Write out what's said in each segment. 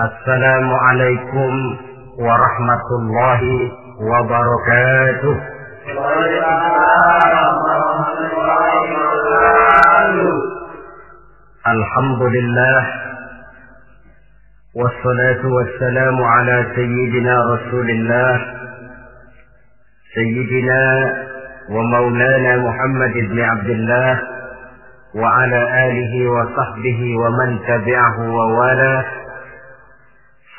السلام عليكم ورحمة الله وبركاته. الحمد لله والصلاة والسلام على سيدنا رسول الله سيدنا ومولانا محمد بن عبد الله وعلى آله وصحبه ومن تبعه ووالاه.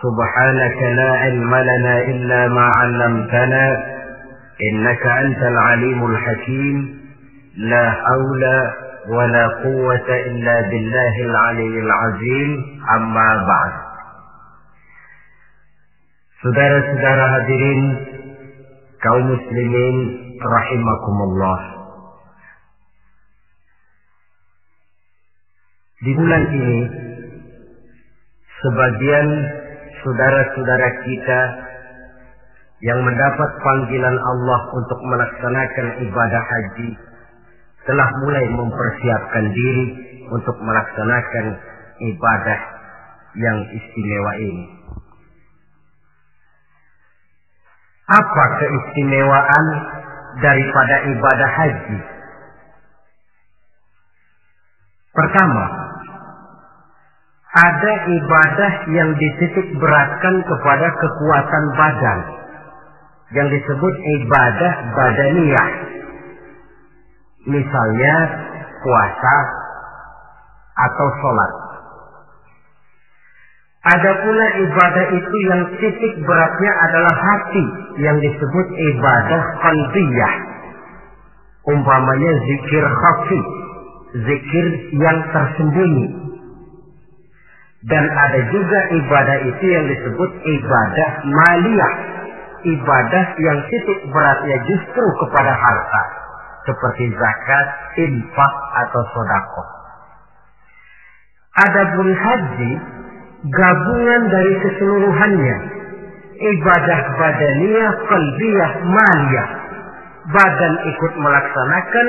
سبحانك لا علم لنا إلا ما علمتنا إنك أنت العليم الحكيم. لا حول ولا قوة إلا بالله العلي العظيم. أما بعد. Saudara-saudara hadirin kaum muslimin rahimakumullah. Di bulan ini sebagian saudara-saudara kita yang mendapat panggilan Allah untuk melaksanakan ibadah haji telah mulai mempersiapkan diri untuk melaksanakan ibadah yang istimewa ini. Apa keistimewaan daripada ibadah haji? Pertama, ada ibadah yang dititik beratkan kepada kekuatan badan yang disebut ibadah badaniyah. Misalnya puasa atau sholat. Ada pula ibadah itu yang titik beratnya adalah hati yang disebut ibadah qalbiyah. Umpamanya zikir khafi, zikir yang tersembunyi dan ada juga ibadah itu yang disebut ibadah maliyah. Ibadah yang titik beratnya justru kepada harta. Seperti zakat, infak, atau sodakoh. Adapun haji, gabungan dari keseluruhannya. Ibadah badaniyah, qalbiyah, maliyah. Badan ikut melaksanakan,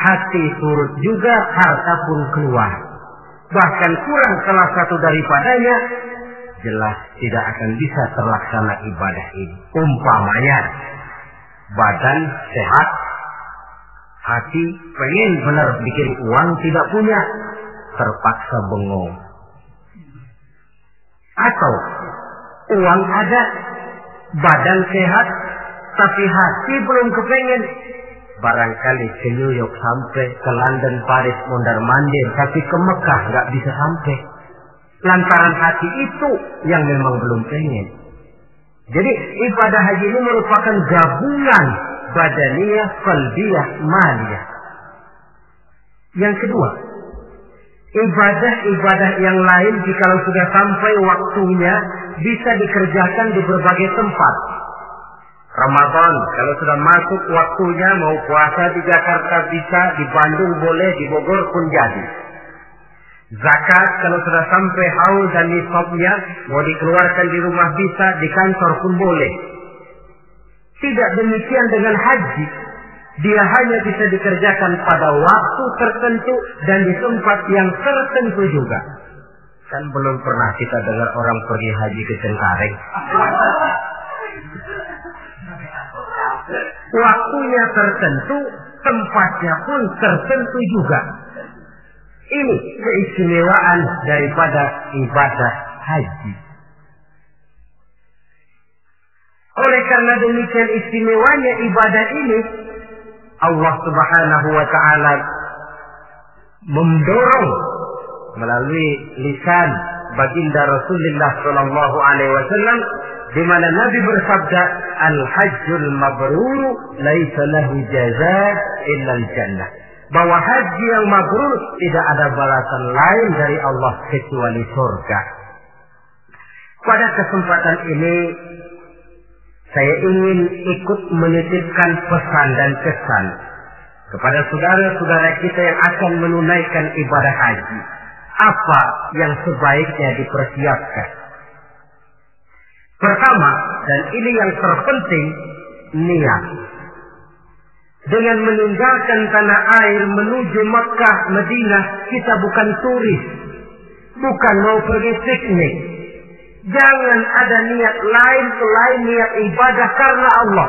hati turut juga, harta pun keluar bahkan kurang salah satu daripadanya, jelas tidak akan bisa terlaksana ibadah ini. Umpamanya, badan sehat, hati pengen benar bikin uang tidak punya, terpaksa bengong. Atau uang ada, badan sehat, tapi hati belum kepengen, barangkali ke New York sampai, ke London, Paris, mondar mandir, tapi ke Mekah nggak bisa sampai. Lantaran hati itu yang memang belum pengen. Jadi ibadah haji ini merupakan gabungan badaniyah, qalbiyah, maliyah. Yang kedua, ibadah-ibadah yang lain jika sudah sampai waktunya bisa dikerjakan di berbagai tempat Ramadan kalau sudah masuk waktunya mau puasa di Jakarta bisa, di Bandung boleh, di Bogor pun jadi. Zakat kalau sudah sampai haul dan nisabnya mau dikeluarkan di rumah bisa, di kantor pun boleh. Tidak demikian dengan haji. Dia hanya bisa dikerjakan pada waktu tertentu dan di tempat yang tertentu juga. Kan belum pernah kita dengar orang pergi haji ke Cengkareng. Waktunya tertentu, tempatnya pun tertentu juga. Ini keistimewaan daripada ibadah haji. Oleh karena demikian istimewanya ibadah ini, Allah Subhanahu wa taala mendorong melalui lisan baginda Rasulullah sallallahu alaihi wasallam di mana Nabi bersabda al-hajjul mabrur laisa lahu illa al-jannah bahwa haji yang mabrur tidak ada balasan lain dari Allah kecuali surga. Pada kesempatan ini saya ingin ikut menitipkan pesan dan kesan kepada saudara-saudara kita yang akan menunaikan ibadah haji. Apa yang sebaiknya dipersiapkan? Pertama, dan ini yang terpenting, niat. Dengan meninggalkan tanah air menuju Mekah, Madinah, kita bukan turis. Bukan mau pergi piknik. Jangan ada niat lain selain niat ibadah karena Allah.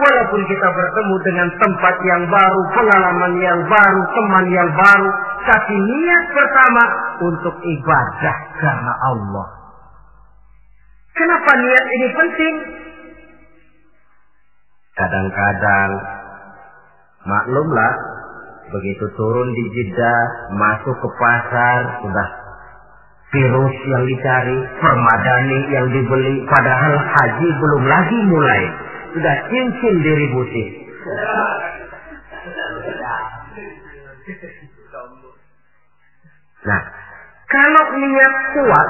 Walaupun kita bertemu dengan tempat yang baru, pengalaman yang baru, teman yang baru. Tapi niat pertama untuk ibadah karena Allah. Kenapa niat ini penting? Kadang-kadang maklumlah begitu turun di Jeddah, masuk ke pasar, sudah virus yang dicari, permadani yang dibeli, padahal haji belum lagi mulai. Sudah cincin diributi. Nah, kalau niat kuat,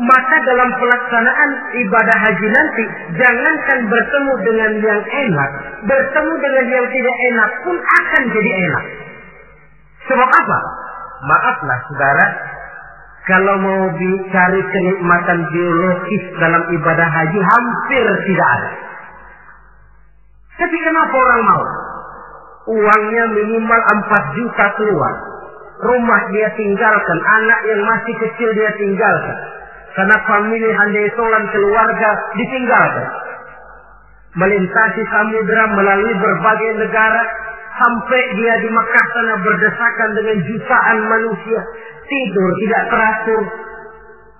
maka dalam pelaksanaan ibadah haji nanti, jangankan bertemu dengan yang enak, bertemu dengan yang tidak enak pun akan jadi enak. Sebab apa? Maaflah saudara, kalau mau dicari kenikmatan biologis dalam ibadah haji hampir tidak ada. Tapi kenapa orang mau? Uangnya minimal 4 juta keluar. Rumah dia tinggalkan, anak yang masih kecil dia tinggalkan. Karena famili handai solan keluarga ditinggalkan. Melintasi samudera melalui berbagai negara, sampai dia di Mekah sana berdesakan dengan jutaan manusia. Tidur tidak teratur.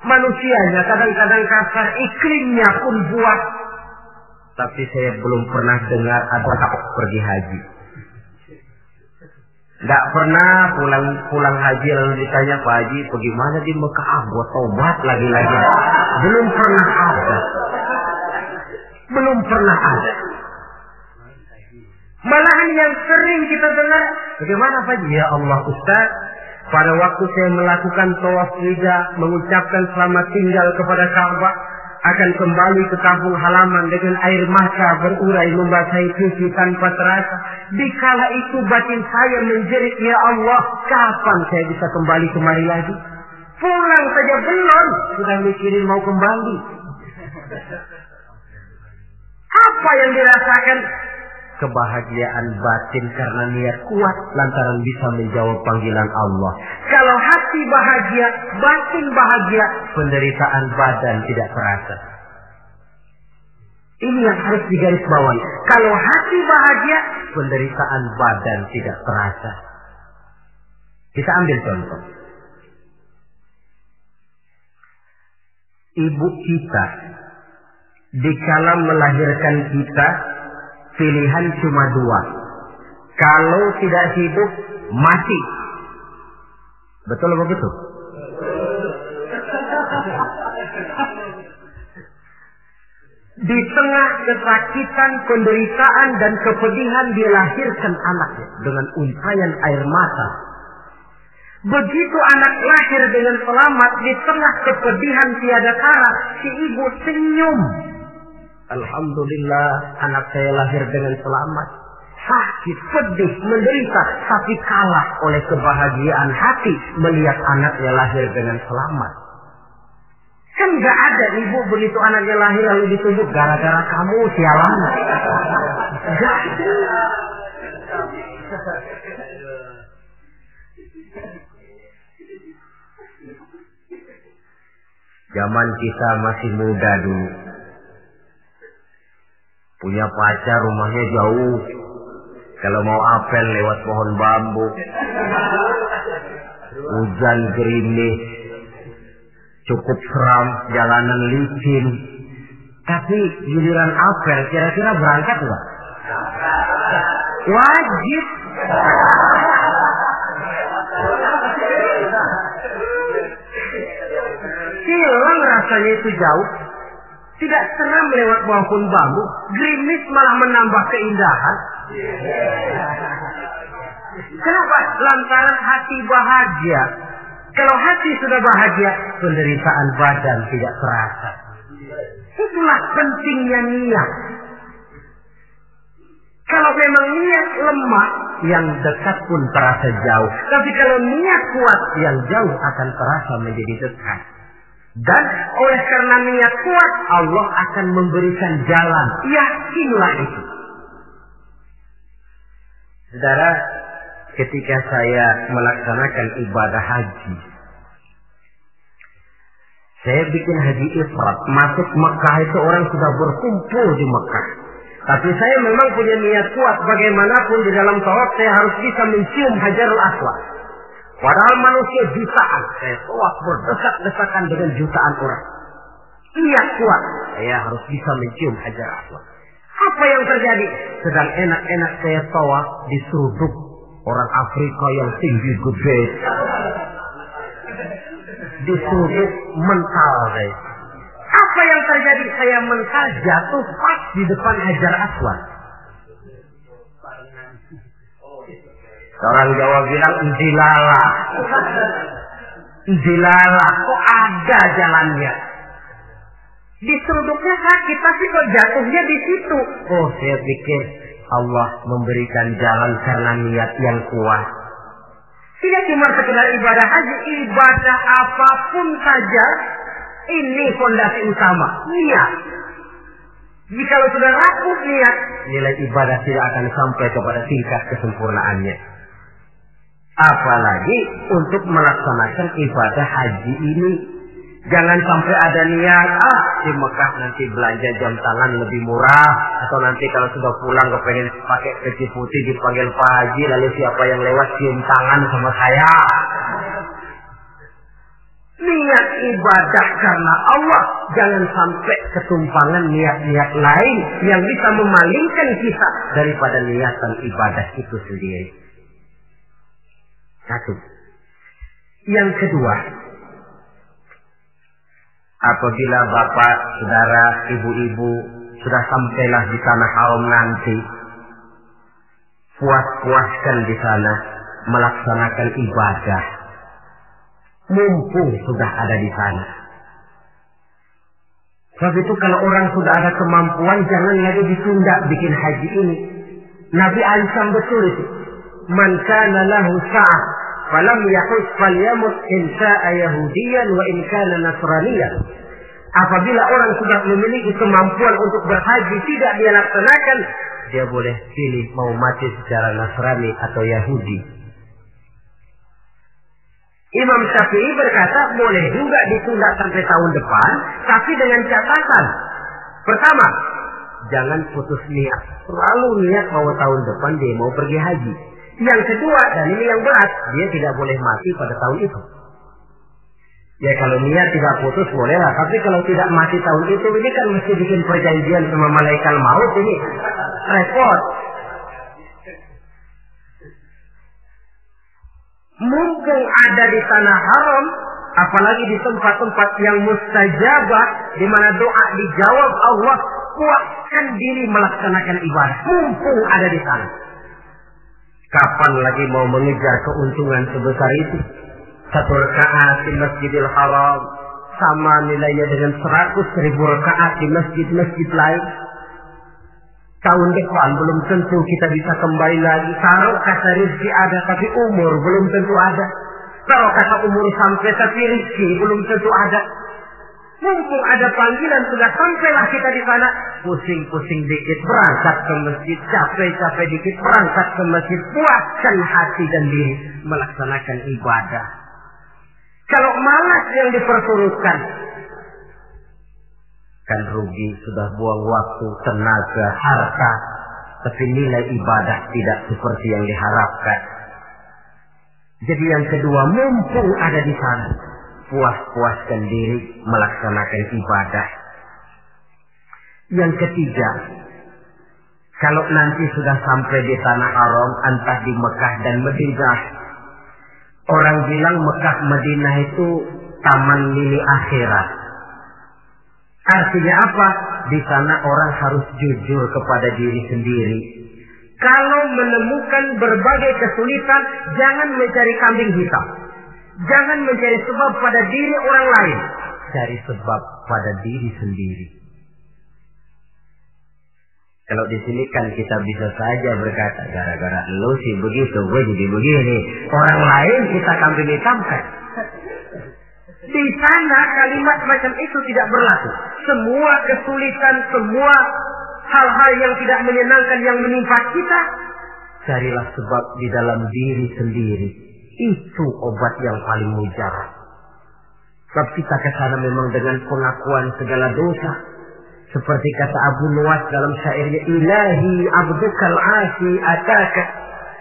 Manusianya kadang-kadang kasar iklimnya pun buat. Tapi saya belum pernah dengar ada pergi haji tidak pernah pulang pulang haji lalu ditanya Pak Haji bagaimana di Mekah? Ah, buat tobat lagi-lagi. Belum pernah ada. Belum pernah ada. Malahan yang sering kita dengar, bagaimana Pak? Ya Allah Ustaz, pada waktu saya melakukan tawaf wida, mengucapkan selamat tinggal kepada Ka'bah, akan kembali ke kampung halaman dengan air mata berurai membasahi pipi tanpa terasa. Dikala itu batin saya menjerit, Ya Allah, kapan saya bisa kembali kemari lagi? Pulang saja belum, sudah mikirin mau kembali. Apa yang dirasakan? Kebahagiaan batin karena niat kuat lantaran bisa menjawab panggilan Allah. Kalau hati bahagia, batin bahagia, penderitaan badan tidak terasa. Ini yang harus digarisbawahi. Kalau hati bahagia, penderitaan badan tidak terasa. Kita ambil contoh. Ibu kita dikala melahirkan kita pilihan cuma dua. Kalau tidak hidup, mati. Betul apa betul? Di tengah kesakitan, penderitaan, dan kepedihan dilahirkan anaknya dengan untayan air mata. Begitu anak lahir dengan selamat di tengah kepedihan tiada kara, si ibu senyum Alhamdulillah anak saya lahir dengan selamat. Sakit, sedih, menderita, tapi kalah oleh kebahagiaan hati melihat anaknya lahir dengan selamat. Kan gak ada ibu begitu anaknya lahir lalu ditunjuk gara-gara kamu sialan. Gak Zaman kita masih muda dulu. Punya pacar rumahnya jauh. Kalau mau apel lewat pohon bambu. Hujan gerimis. Cukup seram, jalanan licin. Tapi giliran apel kira-kira berangkat nggak? Wajib. Hilang rasanya itu jauh. Tidak seram lewat maupun bambu. Gerimis malah menambah keindahan. Kenapa? Lantaran hati bahagia. Kalau hati sudah bahagia, penderitaan badan tidak terasa. Itulah pentingnya niat. Kalau memang niat lemah, yang dekat pun terasa jauh. Tapi kalau niat kuat, yang jauh akan terasa menjadi dekat. Dan oleh karena niat kuat, Allah akan memberikan jalan. Yakinlah itu. Saudara, ketika saya melaksanakan ibadah haji, Saya bikin haji ifrat. Masuk Mekah itu orang sudah berkumpul di Mekah. Tapi saya memang punya niat kuat. Bagaimanapun di dalam tawaf saya harus bisa mencium hajarul aswad. Padahal manusia jutaan. Saya tawaf berdesak-desakan dengan jutaan orang. Niat kuat. Saya harus bisa mencium hajar aswad. Apa yang terjadi? Sedang enak-enak saya tawaf diseruduk orang Afrika yang tinggi gede. Diseruduk mental saya. Apa yang terjadi? Saya mental jatuh pas di depan hajar aswad. Orang Jawa bilang jilala. Jilala. Kok ada jalannya? Diseruduknya sakit, tapi kok jatuhnya di situ. Oh, saya pikir Allah memberikan jalan karena niat yang kuat. Tidak cuma sekedar ibadah haji, ibadah apa pun saja ini fondasi utama, niat. Jika sudah rapuh niat, nilai ibadah tidak akan sampai kepada tingkat kesempurnaannya. Apalagi untuk melaksanakan ibadah haji ini Jangan sampai ada niat, ah di Mekah nanti belanja jam tangan lebih murah. Atau nanti kalau sudah pulang kepengen pakai peci putih dipanggil Pak Haji. Lalu siapa yang lewat cium tangan sama saya. Niat ibadah karena Allah. Jangan sampai ketumpangan niat-niat lain yang bisa memalingkan kita daripada niatan ibadah itu sendiri. Satu. Yang kedua, apabila bapak, saudara, ibu-ibu sudah sampailah di tanah haram nanti, puas-puaskan di sana melaksanakan ibadah. Mumpung sudah ada di sana. Sebab itu kalau orang sudah ada kemampuan jangan lagi ditunda bikin haji ini. Nabi Ansam betul itu. Man kana lahu sa'ah falam yahus falyamut in sa'a yahudiyan wa in nasraniyan. Apabila orang sudah memiliki kemampuan untuk berhaji tidak dia laksanakan, dia boleh pilih mau mati secara Nasrani atau Yahudi. Imam Syafi'i berkata boleh juga ditunda sampai tahun depan, tapi dengan catatan. Pertama, jangan putus niat. Selalu niat mau tahun depan dia mau pergi haji. Yang kedua, dan ini yang berat, dia tidak boleh mati pada tahun itu. Ya kalau niat tidak putus boleh lah. Tapi kalau tidak mati tahun itu, ini kan mesti bikin perjanjian sama malaikat maut ini. Repot. Mumpung ada di tanah haram, apalagi di tempat-tempat yang mustajabah, di mana doa dijawab Allah, kuatkan diri melaksanakan ibadah. Mumpung ada di sana. Kapan lagi mau mengejar keuntungan sebesar itu? Satu rakaat di Masjidil Haram sama nilainya dengan seratus ribu rakaat di masjid-masjid lain. Tahun depan belum tentu kita bisa kembali lagi. Taruh kata rezeki ada tapi umur belum tentu ada. Taruh kata umur sampai tapi rezeki belum tentu ada. Mumpung ada panggilan sudah sampailah kita di sana. Pusing-pusing dikit berangkat ke masjid. Capek-capek dikit berangkat ke masjid. Puaskan hati dan diri melaksanakan ibadah. Kalau malas yang diperturutkan. Kan rugi sudah buang waktu, tenaga, harta. Tapi nilai ibadah tidak seperti yang diharapkan. Jadi yang kedua, mumpung ada di sana puas-puaskan diri melaksanakan ibadah. Yang ketiga, kalau nanti sudah sampai di tanah haram, entah di Mekah dan Madinah, orang bilang Mekah Madinah itu taman mini akhirat. Artinya apa? Di sana orang harus jujur kepada diri sendiri. Kalau menemukan berbagai kesulitan, jangan mencari kambing hitam. Jangan mencari sebab pada diri orang lain. Cari sebab pada diri sendiri. Kalau di sini kan kita bisa saja berkata, gara-gara lu sih begitu, gue jadi begini. Orang lain kita kambing hitamkan. Di sana kalimat macam itu tidak berlaku. Semua kesulitan, semua hal-hal yang tidak menyenangkan yang menimpa kita, carilah sebab di dalam diri sendiri. Itu obat yang paling mujarab. Sebab kita ke sana memang dengan pengakuan segala dosa. Seperti kata Abu Nuwas dalam syairnya, Ilahi abdukal asi ataka.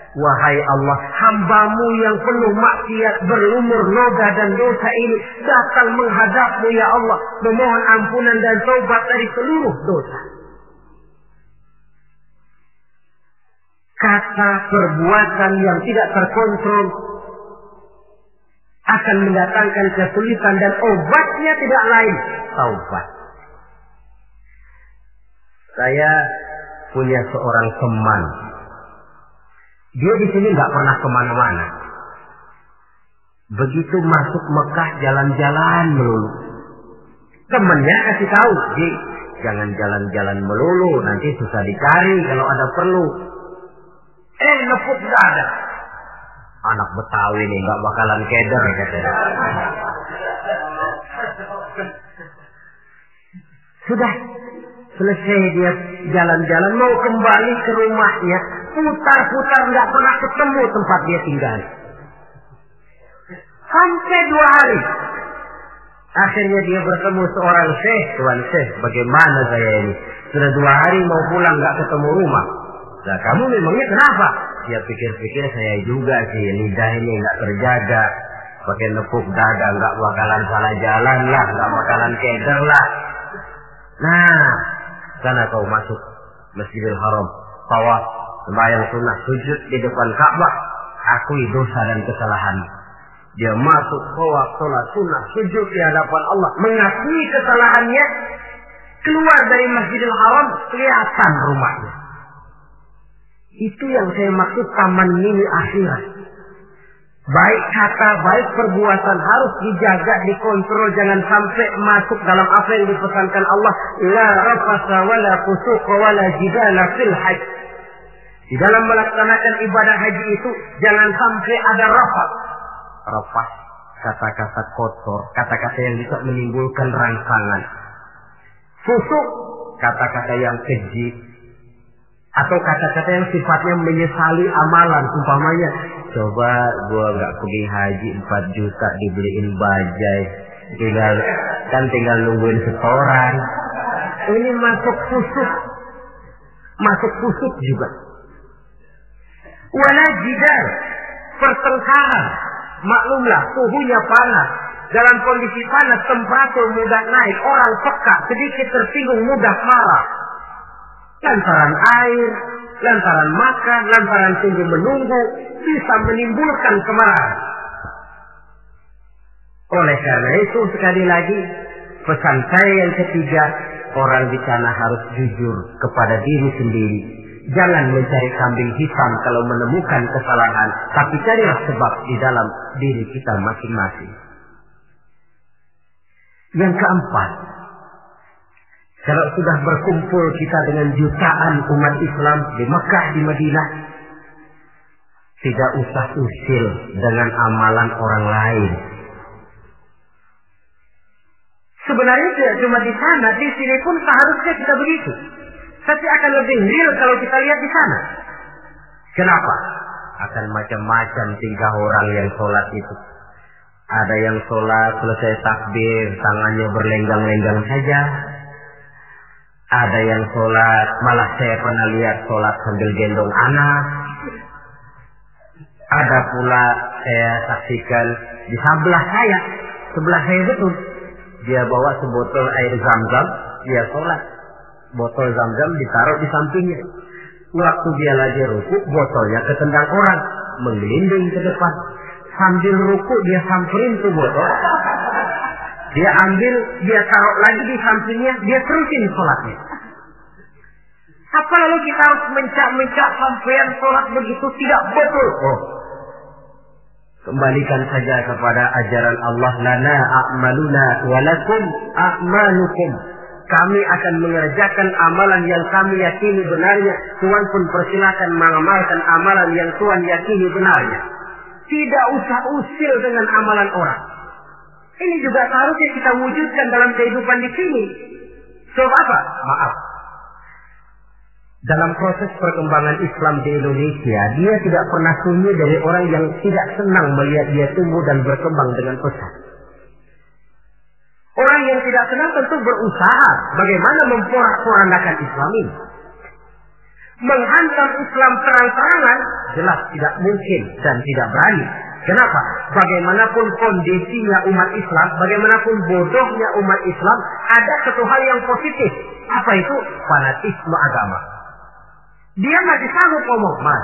Wahai Allah, hambamu yang penuh maksiat berumur noda dan dosa ini datang menghadapmu ya Allah. Memohon ampunan dan taubat dari seluruh dosa. Kata perbuatan yang tidak terkontrol akan mendatangkan kesulitan dan obatnya tidak lain taubat. Saya punya seorang teman. Dia di sini nggak pernah ke mana-mana. Begitu masuk Mekah jalan-jalan melulu. Temennya kasih tahu, Ji, jangan jalan-jalan melulu, nanti susah dicari kalau ada perlu. Eh, nepuk nggak ada. Anak Betawi nih nggak bakalan keder katanya. Sudah selesai dia jalan-jalan mau kembali ke rumahnya, putar-putar nggak pernah ketemu tempat dia tinggal. Sampai dua hari. Akhirnya dia bertemu seorang syekh, tuan syekh, bagaimana saya ini? Sudah dua hari mau pulang nggak ketemu rumah. Nah kamu memangnya kenapa? Dia pikir-pikir saya juga sih lidah ini nggak terjaga. Pakai nepuk dada nggak bakalan salah jalan lah, nggak bakalan keder lah. Nah, sana kau masuk Masjidil Haram, tawaf, sembahyang sunnah, sujud di depan Ka'bah, akui dosa dan kesalahan. Dia masuk tawaf, sholat sunnah, sujud di hadapan Allah, mengakui kesalahannya, keluar dari Masjidil Haram, kelihatan rumahnya. Itu yang saya maksud taman mini akhirat. Baik kata, baik perbuatan harus dijaga, dikontrol, jangan sampai masuk dalam apa yang dipesankan Allah. La rafasa wa la fusuqa wa la jidala fil hajj. Di dalam melaksanakan ibadah haji itu, jangan sampai ada rafas. Rafas, kata-kata kotor, kata-kata yang bisa menimbulkan rangsangan. Fusuk, kata-kata yang keji, atau kata-kata yang sifatnya menyesali amalan umpamanya coba gua nggak pergi haji 4 juta dibeliin bajai. Tinggal kan tinggal nungguin setoran. Ini masuk pusuk masuk pusuk juga. Wala jidal pertengkaran. Maklumlah suhunya panas. Dalam kondisi panas temperatur mudah naik. Orang peka sedikit tersinggung mudah marah lantaran air, lantaran makan, lantaran tunggu menunggu, bisa menimbulkan kemarahan. Oleh karena itu sekali lagi pesan saya yang ketiga orang di sana harus jujur kepada diri sendiri. Jangan mencari kambing hitam kalau menemukan kesalahan, tapi carilah sebab di dalam diri kita masing-masing. Yang keempat, kalau sudah berkumpul kita dengan jutaan umat Islam di Mekah, di Madinah, tidak usah usil dengan amalan orang lain. Sebenarnya tidak cuma di sana, di sini pun seharusnya kita begitu. Tapi akan lebih real kalau kita lihat di sana. Kenapa? Akan macam-macam tingkah orang yang sholat itu. Ada yang sholat selesai takbir, tangannya berlenggang-lenggang saja. Ada yang sholat, malah saya pernah lihat sholat sambil gendong anak. Ada pula saya saksikan di sebelah saya, sebelah saya betul. Dia bawa sebotol air zam-zam, dia sholat. Botol zam-zam ditaruh di sampingnya. Waktu dia lagi ruku, botolnya ketendang orang. Menggelinding ke depan. Sambil ruku dia samperin tuh botol. Dia ambil, dia taruh lagi di sampingnya, dia terusin sholatnya. Apa lalu kita harus mencak-mencak sampean sholat begitu tidak betul? Oh. Kembalikan saja kepada ajaran Allah lana a'maluna walakum a'malukum. Kami akan mengerjakan amalan yang kami yakini benarnya. Tuhan pun persilakan mengamalkan amalan yang Tuhan yakini benarnya. Tidak usah usil dengan amalan orang. Ini juga seharusnya kita wujudkan dalam kehidupan di sini. Sebab apa? Maaf. Dalam proses perkembangan Islam di Indonesia, dia tidak pernah sunyi dari orang yang tidak senang melihat dia tumbuh dan berkembang dengan pesat. Orang yang tidak senang tentu berusaha bagaimana memporak-porandakan Islam ini. Menghantam Islam terang-terangan jelas tidak mungkin dan tidak berani. Kenapa? Bagaimanapun kondisinya umat Islam, bagaimanapun bodohnya umat Islam, ada satu hal yang positif. Apa itu? Fanatisme agama. Dia masih sanggup ngomong, mas,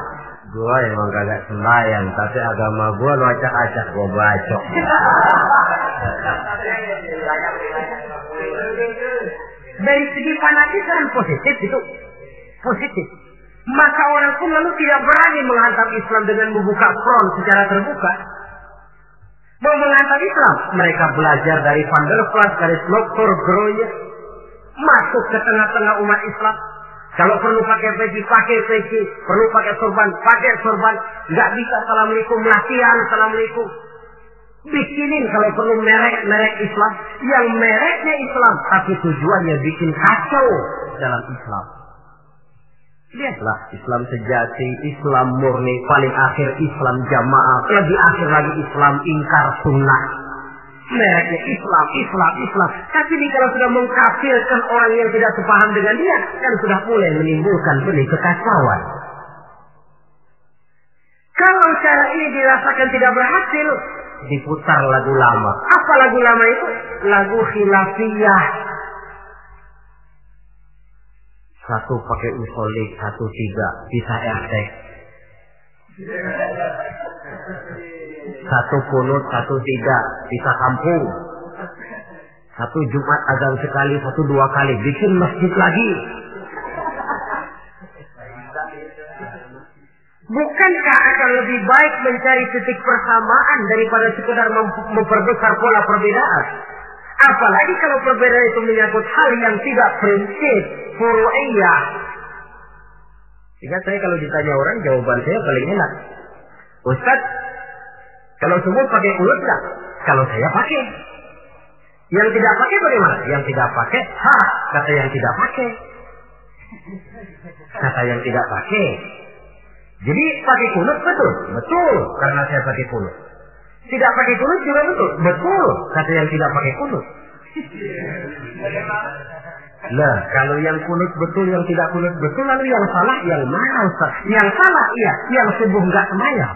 gua emang kagak sembahyang, tapi agama gua lu acak-acak gua bacok. Dari segi fanatisme positif itu positif. Maka orang pun lalu tidak berani menghantam Islam dengan membuka front secara terbuka. Mau menghantam Islam, mereka belajar dari Van der Plas, dari Dr. Groye, masuk ke tengah-tengah umat Islam. Kalau perlu pakai peci, pakai peci. Perlu pakai sorban, pakai sorban. Nggak bisa assalamualaikum, latihan assalamualaikum. Bikinin kalau perlu merek-merek Islam. Yang mereknya Islam, tapi tujuannya bikin kacau dalam Islam. Lihatlah Islam sejati, Islam murni, paling akhir Islam jamaah, lebih akhir lagi Islam ingkar sunnah. Mereknya Islam, Islam, Islam. Tapi ini kalau sudah mengkafirkan orang yang tidak sepaham dengan dia, kan sudah mulai menimbulkan benih kekacauan. Kalau cara ini dirasakan tidak berhasil, diputar lagu lama. Apa lagu lama itu? Lagu khilafiyah. Satu pakai usolik, satu tiga, bisa RT. Satu kunut, satu tiga, bisa kampung. Satu Jumat azan sekali, satu dua kali, bikin masjid lagi. Bukankah akan lebih baik mencari titik persamaan daripada sekedar memperbesar pola perbedaan? Apalagi kalau perbedaan itu menyangkut hal yang tidak prinsip, furu'iyah. Jika saya kalau ditanya orang, jawaban saya paling enak. Ustaz, kalau semua pakai ulut enggak? Kalau saya pakai. Yang tidak pakai bagaimana? Yang tidak pakai, ha, kata yang tidak pakai. Kata yang tidak pakai. Jadi pakai kunut betul, betul karena saya pakai kunut. Tidak pakai kunut juga betul, betul kata yang tidak pakai kunut. Lah, kalau yang kunut betul, yang tidak kunut betul, lalu yang salah yang mana Ustaz? Yang salah iya, yang subuh enggak semayang.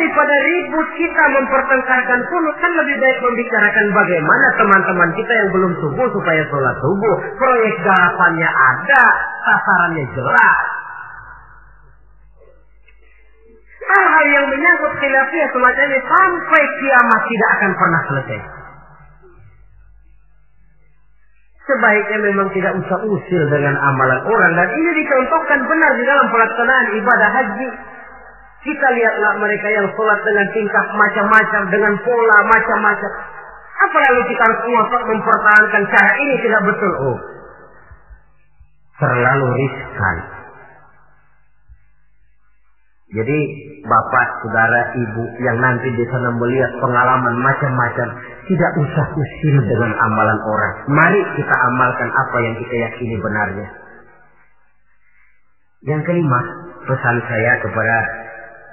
Daripada ribut kita mempertengkarkan kunut, kan lebih baik membicarakan bagaimana teman-teman kita yang belum subuh supaya sholat subuh. Proyek garapannya ada, sasarannya jelas. Hal-hal yang menyangkut khilafiyah semacam ini sampai kiamat tidak akan pernah selesai. Sebaiknya memang tidak usah usil dengan amalan orang dan ini dicontohkan benar di dalam pelaksanaan ibadah haji. Kita lihatlah mereka yang sholat dengan tingkah macam-macam, dengan pola macam-macam. Apa lalu kita harus mempertahankan cara ini tidak betul? Oh, terlalu riskan. Jadi bapak, saudara, ibu yang nanti di sana melihat pengalaman macam-macam, tidak usah usil dengan amalan orang. Mari kita amalkan apa yang kita yakini benarnya. Yang kelima, pesan saya kepada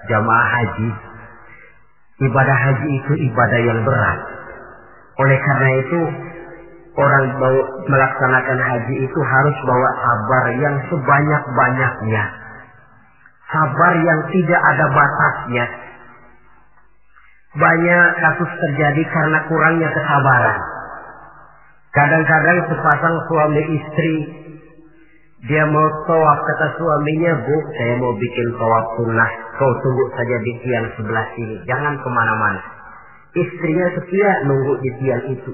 jamaah haji. Ibadah haji itu ibadah yang berat. Oleh karena itu, orang mau melaksanakan haji itu harus bawa sabar yang sebanyak-banyaknya. Sabar yang tidak ada batasnya. Banyak kasus terjadi karena kurangnya kesabaran. Kadang-kadang sepasang suami istri dia mau tawaf kata suaminya, Bu, saya mau bikin tawaf sunnah. Kau tunggu saja di tiang sebelah sini. Jangan ke mana-mana. Istrinya setia nunggu di tiang itu.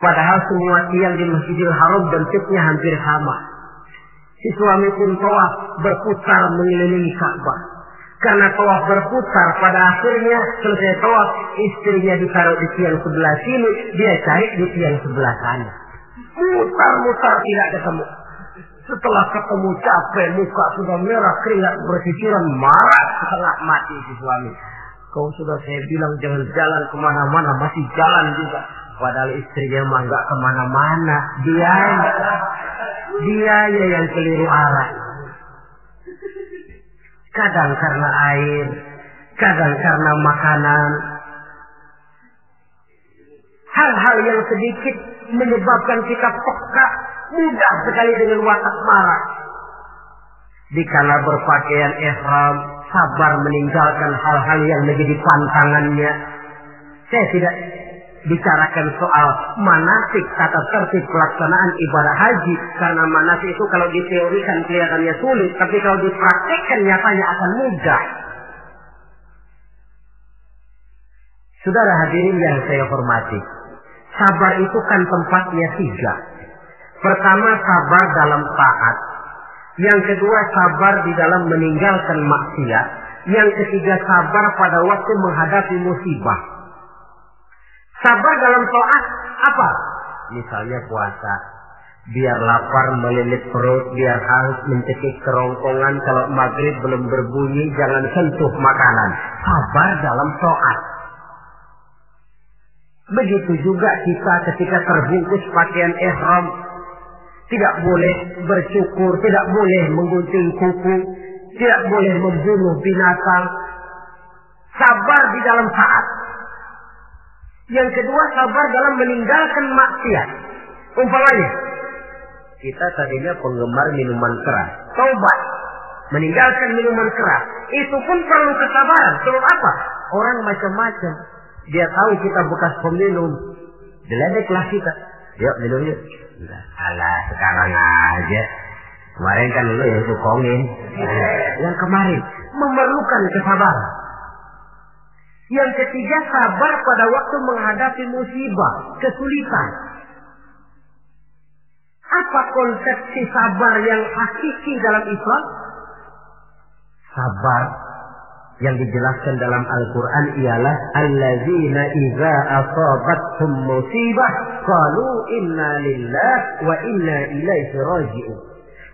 Padahal semua tiang di Masjidil Haram bentuknya hampir sama. Si suami pun tawaf berputar mengelilingi Ka'bah. Karena tawaf berputar pada akhirnya selesai tawaf istrinya ditaruh di tiang sebelah sini. Dia cari di tiang sebelah sana. Mutar-mutar tidak ketemu. Setelah ketemu capek, muka sudah merah, keringat bersicuran, marah setengah mati si suami. Kau sudah saya bilang jangan jalan ke mana-mana, masih jalan juga. Padahal istrinya mah nggak ke mana-mana, dia dia yang keliru arah. kadang karena air, kadang karena makanan. Hal-hal yang sedikit menyebabkan kita peka mudah sekali dengan watak marah. Dikala berpakaian ihram, sabar meninggalkan hal-hal yang menjadi pantangannya. Saya tidak bicarakan soal manasik tata tertib pelaksanaan ibadah haji karena manasik itu kalau diteorikan kelihatannya sulit tapi kalau dipraktekkan nyatanya akan mudah Saudara hadirin yang saya hormati sabar itu kan tempatnya tiga pertama sabar dalam taat yang kedua sabar di dalam meninggalkan maksiat yang ketiga sabar pada waktu menghadapi musibah Sabar dalam taat apa? Misalnya puasa. Biar lapar melilit perut, biar haus mencekik kerongkongan. Kalau maghrib belum berbunyi, jangan sentuh makanan. Sabar dalam taat. Begitu juga kita ketika terbungkus pakaian ihram. Tidak boleh bersyukur, tidak boleh menggunting kuku, tidak boleh membunuh binatang. Sabar di dalam taat. Yang kedua sabar dalam meninggalkan maksiat. Umpamanya, kita tadinya penggemar minuman keras. Taubat. Meninggalkan minuman keras. Itu pun perlu kesabaran. Sebab apa? Orang macam-macam. Dia tahu kita bekas peminum. Diledeklah kita. Yuk minum yuk. Alah sekarang aja. Kemarin kan lu yang sukongin. Yang kemarin memerlukan kesabaran. Yang ketiga sabar pada waktu menghadapi musibah, kesulitan. Apa konsepsi sabar yang hakiki dalam Islam? Sabar yang dijelaskan dalam Al-Quran ialah allazina idza asabathum musibah qalu inna lillah wa inna ilaihi raji'un.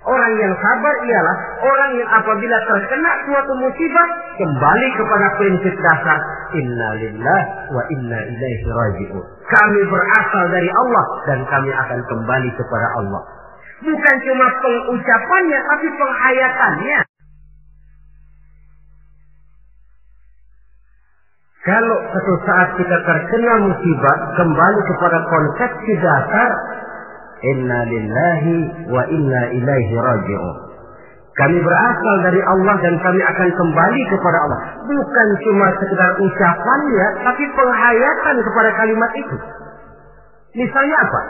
Orang yang sabar ialah orang yang apabila terkena suatu musibah kembali kepada prinsip dasar inna lillah wa inna ilaihi raji'un. Kami berasal dari Allah dan kami akan kembali kepada Allah. Bukan cuma pengucapannya tapi penghayatannya. Kalau suatu saat kita terkena musibah, kembali kepada konsepsi dasar Inna lillahi wa inna ilaihi raji'un. Kami berasal dari Allah dan kami akan kembali kepada Allah. Bukan cuma sekedar ucapannya, tapi penghayatan kepada kalimat itu. Misalnya apa?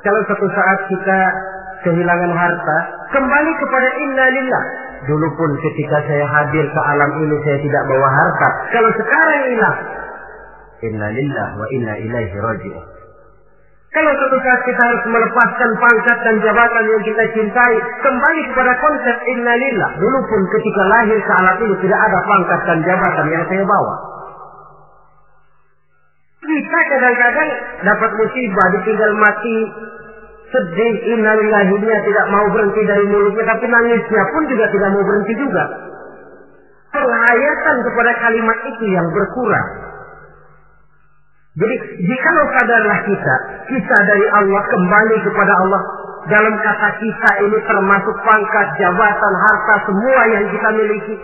Kalau suatu saat kita kehilangan harta, kembali kepada inna lillah. Dulu pun ketika saya hadir ke alam ini saya tidak bawa harta. Kalau sekarang hilang, inna lillah wa inna ilaihi raji'un. Kalau suatu saat kita harus melepaskan pangkat dan jabatan yang kita cintai, kembali kepada konsep innalillah. Dulu pun ketika lahir ke alam ini tidak ada pangkat dan jabatan yang saya bawa. Kita kadang-kadang dapat musibah, ditinggal mati, sedih, innalillahinya tidak mau berhenti dari mulutnya, tapi nangisnya pun juga tidak mau berhenti juga. Penghayatan kepada kalimat itu yang berkurang. Jadi jikalau sadarlah kita, kita dari Allah kembali kepada Allah. Dalam kata kita ini termasuk pangkat, jabatan, harta, semua yang kita miliki.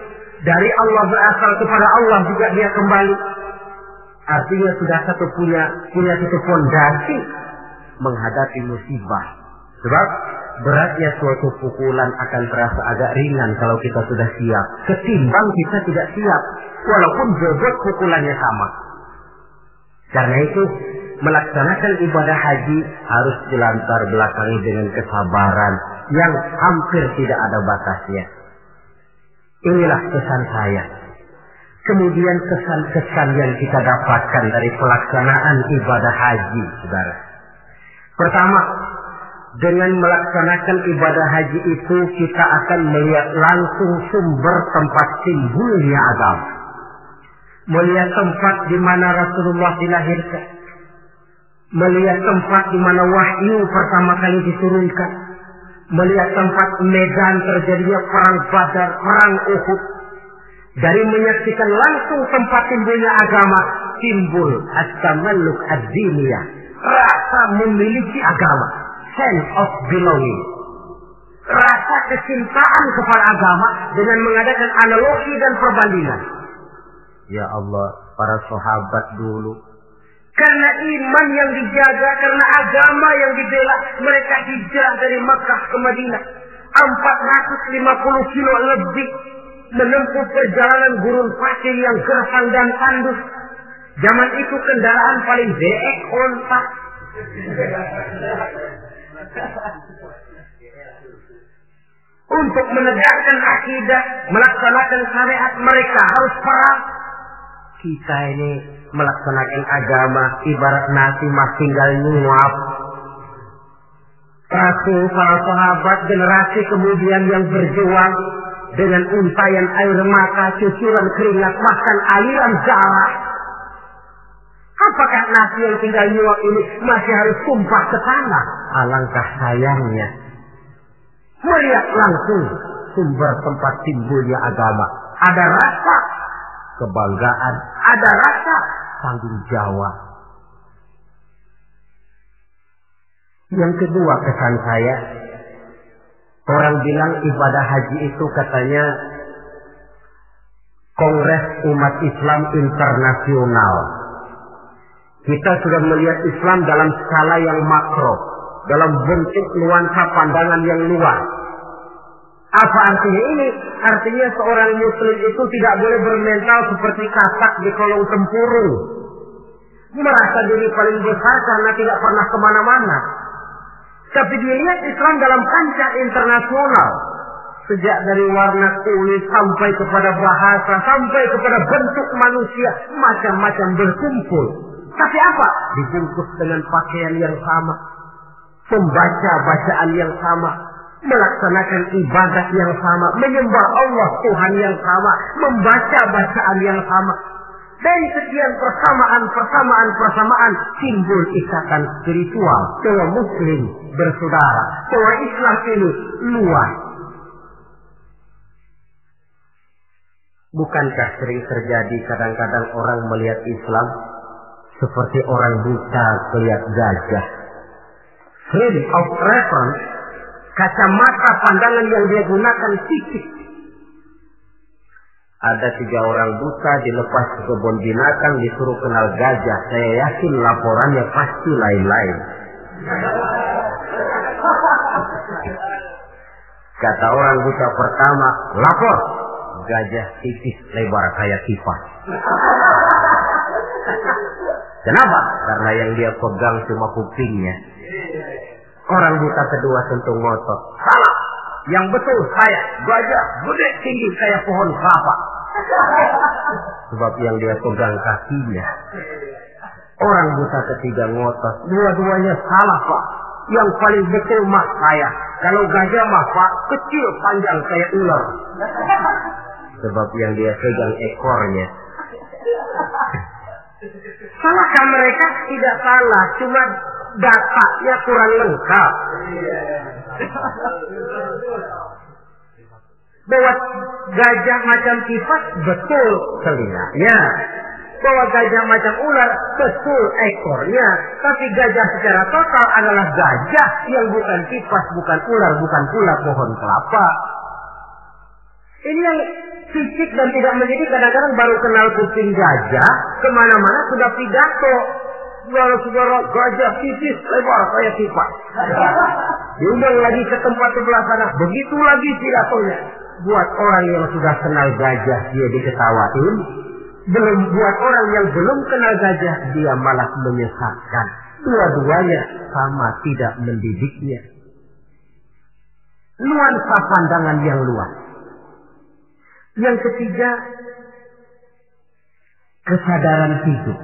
Dari Allah berasal kepada Allah juga dia kembali. Artinya sudah satu punya punya satu fondasi menghadapi musibah. Sebab beratnya suatu pukulan akan terasa agak ringan kalau kita sudah siap. Ketimbang kita tidak siap. Walaupun bobot pukulannya sama. Karena itu melaksanakan ibadah haji harus dilantar belakangi dengan kesabaran yang hampir tidak ada batasnya. Inilah pesan saya. Kemudian kesan-kesan yang kita dapatkan dari pelaksanaan ibadah haji, saudara. Pertama, dengan melaksanakan ibadah haji itu kita akan melihat langsung sumber tempat timbulnya agama melihat tempat di mana Rasulullah dilahirkan, melihat tempat di mana wahyu pertama kali diturunkan, melihat tempat medan terjadinya perang Badar, perang Uhud, dari menyaksikan langsung tempat timbulnya agama, timbul at-tamalluk ad-diniyah, rasa memiliki agama, sense of belonging. rasa kecintaan kepada agama dengan mengadakan analogi dan perbandingan. Ya Allah, para sahabat dulu karena iman yang dijaga, karena agama yang dibela, mereka hijrah dari Makkah ke Madinah. 450 kilo lebih menempuh perjalanan gurun pasir yang gersang dan tandus. Zaman itu kendaraan paling deek ontak. Untuk menegakkan akidah, melaksanakan syariat mereka harus perang. Kita ini melaksanakan agama ibarat nasi mas tinggal nyuap. Rasul para sahabat generasi kemudian yang berjuang dengan untayan air mata, cucuran keringat, bahkan aliran darah. Apakah nasi yang tinggal nyuap ini masih harus tumpah ke tanah? Alangkah sayangnya. Melihat langsung sumber tempat timbulnya agama. Ada rasa kebanggaan, ada rasa tanggung jawab. Yang kedua kesan saya, orang bilang ibadah haji itu katanya Kongres Umat Islam Internasional. Kita sudah melihat Islam dalam skala yang makro, dalam bentuk nuansa pandangan yang luas. Apa artinya ini? Artinya seorang muslim itu tidak boleh bermental seperti katak di kolong tempurung. Merasa diri paling besar karena tidak pernah ke mana-mana. Tapi dilihat Islam dalam kancah internasional. Sejak dari warna kulit sampai kepada bahasa, sampai kepada bentuk manusia, macam-macam berkumpul. Tapi apa? Dibungkus dengan pakaian yang sama. Membaca bacaan yang sama melaksanakan ibadah yang sama, menyembah Allah Tuhan yang sama, membaca bacaan yang sama. Dari sekian persamaan, persamaan, persamaan timbul ikatan spiritual bahwa Muslim bersaudara, bahwa Islam ini luas. Bukankah sering terjadi kadang-kadang orang melihat Islam seperti orang buta melihat gajah? Frame of reference kacamata pandangan yang dia gunakan sipit. Ada tiga orang buta dilepas ke kebun binatang disuruh kenal gajah. Saya yakin laporannya pasti lain-lain. Kata orang buta pertama, lapor. Gajah tipis lebar kayak kipas. Kenapa? Karena yang dia pegang cuma kupingnya. Orang buta kedua tentu ngotot. Salah. Yang betul saya. Gajah gede tinggi kayak pohon kelapa. Sebab yang dia pegang kakinya. Orang buta ketiga ngotot. Dua-duanya salah pak. Yang paling betul mah saya. Kalau gajah mah pak kecil panjang kayak ular. Sebab yang dia pegang ekornya. Salahkah mereka? Tidak salah. Cuma datanya kurang lengkap. Bahwa gajah macam kipas betul telinganya. Bahwa gajah macam ular betul ekornya. Tapi gajah secara total adalah gajah yang bukan kipas, bukan ular, bukan pula pohon kelapa. Ini yang fisik dan tidak menjadi kadang-kadang baru kenal kuping gajah, ke mana-mana sudah pidato saudara-saudara gajah tipis lebar kayak pipa. Diundang lagi ke tempat sebelah sana. Begitu lagi pidatonya. Buat orang yang sudah kenal gajah dia diketawain. Belum buat orang yang belum kenal gajah dia malah menyesatkan. Dua-duanya sama tidak mendidiknya. Nuansa pandangan yang luas. Yang ketiga, kesadaran hidup.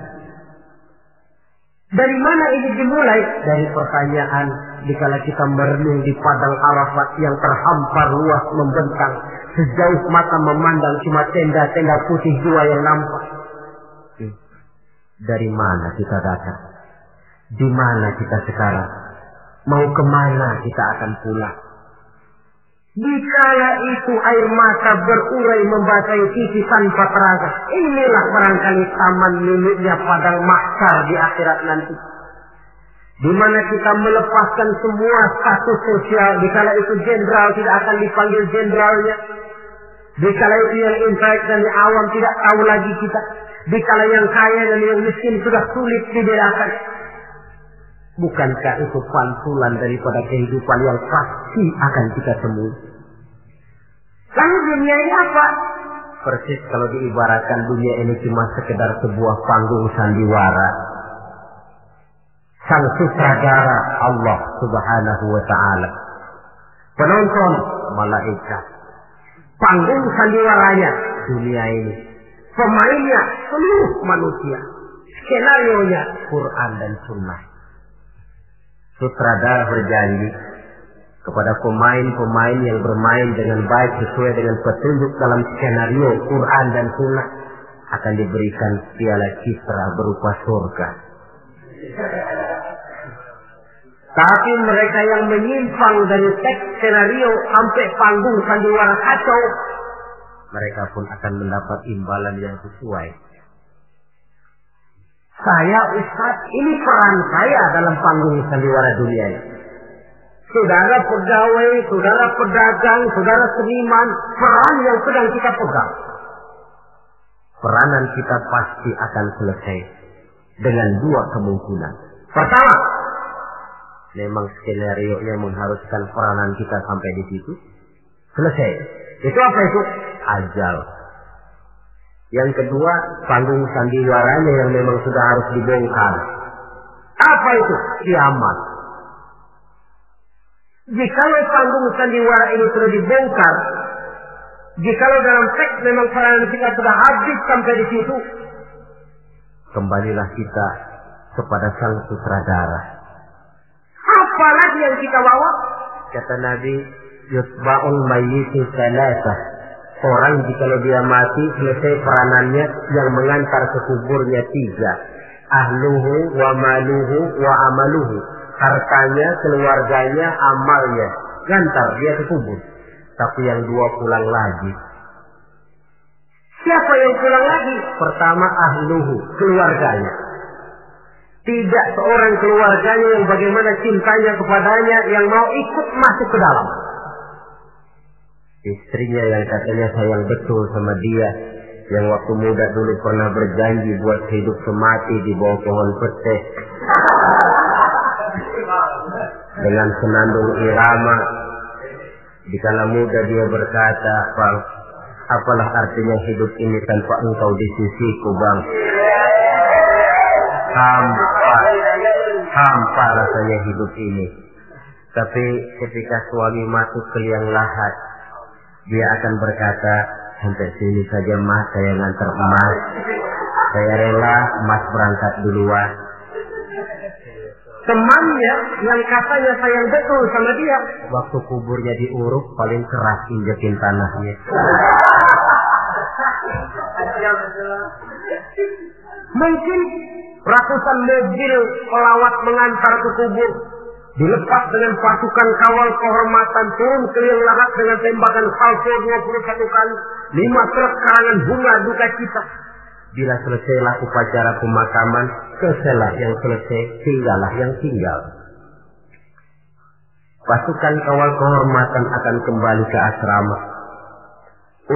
Dari mana ini dimulai? Dari pertanyaan dikala kita merenung di padang Arafat yang terhampar luas membentang. Sejauh mata memandang cuma tenda-tenda putih dua yang nampak. Hmm. Dari mana kita datang? Di mana kita sekarang? Mau ke mana kita akan pulang? Dikala itu air mata berurai membasahi sisi tanpa terasa. Inilah barangkali taman miliknya padang maksar di akhirat nanti. di mana kita melepaskan semua status sosial, di kala itu jenderal tidak akan dipanggil jenderalnya, di kala itu yang intelek dan yang awam tidak tahu lagi kita, di kala yang kaya dan yang miskin sudah sulit dibedakan. Bukankah itu pantulan daripada kehidupan yang pasti akan kita temui? Lalu dunia ini apa? Persis kalau diibaratkan dunia ini cuma sekedar sebuah panggung sandiwara. Sang sutradara Allah subhanahu wa ta'ala. Penonton malaikat. Panggung sandiwaranya dunia ini. Pemainnya seluruh manusia. Skenario-nya Quran dan Sunnah. Sutradara berjanji kepada pemain-pemain yang bermain dengan baik sesuai dengan petunjuk dalam skenario Quran dan Sunnah akan diberikan piala citra berupa surga. Tapi mereka yang menyimpang dari teks skenario sampai panggung sandiwara kacau, mereka pun akan mendapat imbalan yang sesuai. Saya Ustaz, ini peran saya dalam panggung sandiwara dunia ini saudara pegawai, saudara pedagang, saudara seniman, peran yang sedang kita pegang. Peranan kita pasti akan selesai dengan dua kemungkinan. Pertama, memang skenario yang mengharuskan peranan kita sampai di situ. Selesai. Itu apa itu? Ajal. Yang kedua, panggung sandiwaranya yang memang sudah harus dibongkar. Apa itu? Kiamat. Jikalau panggung sandiwara ini sudah dibongkar, jikalau dalam teks memang peranan kita sudah habis sampai di situ, kembalilah kita kepada sang sutradara. Apalagi yang kita bawa? Kata Nabi, yutba'ul mayyitu salasah. Orang jikalau dia mati selesai peranannya yang mengantar ke kuburnya tiga. Ahluhu wa maluhu wa amaluhu hartanya, keluarganya, amalnya. Gantar dia ke kubur. Tapi yang dua pulang lagi. Siapa yang pulang lagi? Pertama ahluhu, keluarganya. Tidak seorang keluarganya yang bagaimana cintanya kepadanya yang mau ikut masuk ke dalam. Istrinya yang katanya sayang betul sama dia. Yang waktu muda dulu pernah berjanji buat hidup semati di bawah pohon pete dengan senandung irama. Di kala muda dia berkata, Bang, apalah artinya hidup ini tanpa engkau di sisiku, Bang. Hampa, hampa rasanya hidup ini. Tapi ketika suami masuk ke liang lahat, dia akan berkata, sampai sini saja mas, saya ngantar emas. Saya rela emas berangkat duluan. Temannya yang katanya sayang betul sama dia. Waktu kuburnya diuruk paling keras injekin tanahnya. Mungkin ratusan mobil pelawat mengantar ke kubur dilepas dengan pasukan kawal kehormatan turun keliling lahat dengan tembakan salvo 21 kali lima truk karangan bunga duka cita Bila selesailah upacara pemakaman, selesailah yang selesai, tinggallah yang tinggal. Pasukan kawal kehormatan akan kembali ke asrama.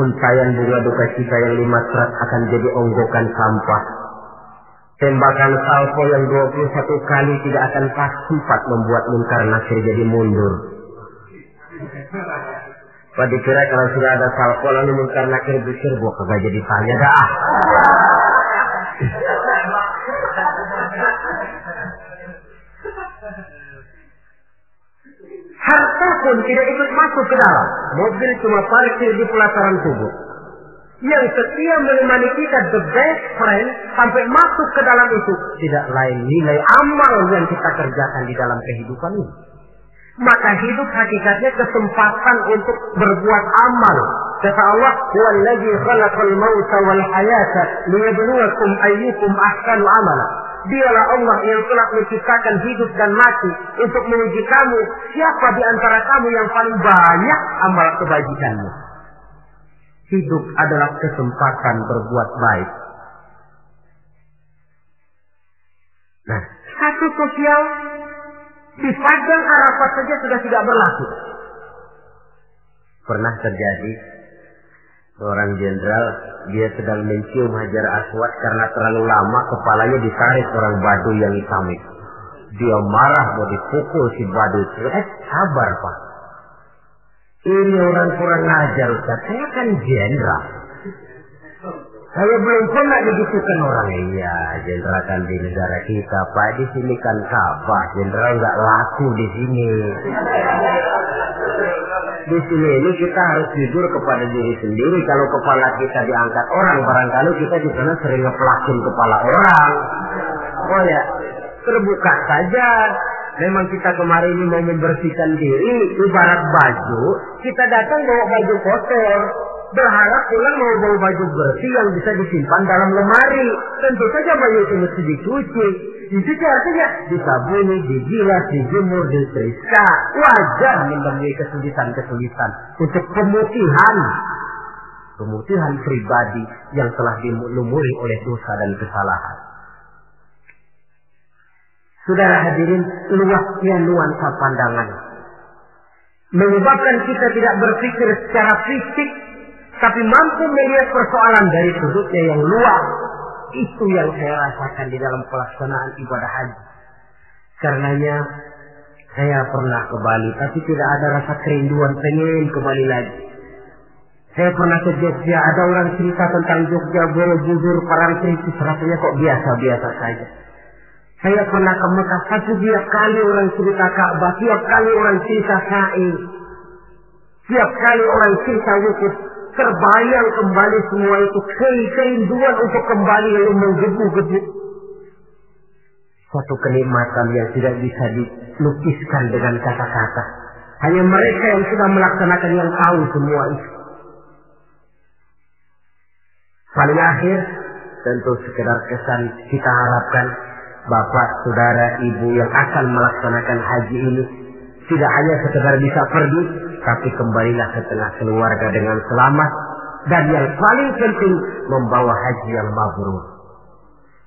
Untayan bunga duka cita yang lima serat akan jadi onggokan sampah. Tembakan salvo yang 21 kali tidak akan pas sempat membuat munkar nasir jadi mundur. Pak dikira kalau sudah ada salvo lalu munkar nakir berkir, kagak jadi tanya dah. Harta pun tidak ikut masuk ke dalam. Mobil cuma parkir di pelataran tubuh. Yang setia menemani kita the best friend sampai masuk ke dalam itu tidak lain nilai amal yang kita kerjakan di dalam kehidupan ini. Maka hidup hakikatnya kesempatan untuk berbuat amal. Kata Allah, "Wallazi khalaqal mauta wal hayata liyabluwakum ayyukum ahsanu amala." Dialah Allah yang telah menciptakan hidup dan mati untuk menguji kamu siapa di antara kamu yang paling banyak amal kebajikanmu. Hidup adalah kesempatan berbuat baik. Nah, satu sosial Di padang Arafat saja sudah tidak berlaku. Pernah terjadi seorang jenderal dia sedang mencium Hajar Aswad karena terlalu lama kepalanya ditarik orang badu yang itu. Dia marah mau dipukul si badu. Eh sabar pak. Ini orang kurang ajar Ustaz. Saya kan jenderal. Saya belum pernah digitukan orang. Iya, jenderal kan di negara kita. Pak, di sini kan Ka'bah. Jenderal nggak laku di sini. Di sini ini kita harus jujur kepada diri sendiri. Kalau kepala kita diangkat orang, barangkali kita di sana sering ngepelakin kepala orang. Oh ya, terbuka saja. Memang kita kemarin ini mau membersihkan diri, ibarat baju, kita datang bawa baju kotor. Berharap pulang mau bawa baju bersih yang bisa disimpan dalam lemari. Tentu saja baju itu mesti dicuci. Dicuci artinya disabuni, digilas, dijemur, diperiksa. Wajar menemui kesulitan-kesulitan untuk pemutihan. Pemutihan pribadi yang telah dilumuri oleh dosa dan kesalahan. Saudara hadirin, luasnya nuansa pandangan. Menyebabkan kita tidak berpikir secara fisik, tapi mampu melihat persoalan dari sudutnya yang luas. Itu yang saya rasakan di dalam pelaksanaan ibadah haji. Karenanya, saya pernah ke Bali, tapi tidak ada rasa kerinduan pengen ke Bali lagi. Saya pernah ke Jogja, ada orang cerita tentang Jogja, Borobudur, Parangtritis, rasanya kok biasa-biasa saja. Saya pernah ke Mekah satu tiap kali orang cerita Ka'bah, tiap kali orang cerita sa'i, tiap kali orang cerita wukuf, terbayang kembali semua itu keinginan untuk kembali lalu menggebu-gebu. Suatu kenikmatan yang tidak bisa dilukiskan dengan kata-kata. Hanya mereka yang sudah melaksanakan yang tahu semua itu. Paling akhir, tentu sekedar kesan kita harapkan bapak, saudara, ibu yang akan melaksanakan haji ini tidak hanya sekedar bisa pergi, tapi kembalilah ke tengah keluarga dengan selamat dan yang paling penting membawa haji yang mabrur.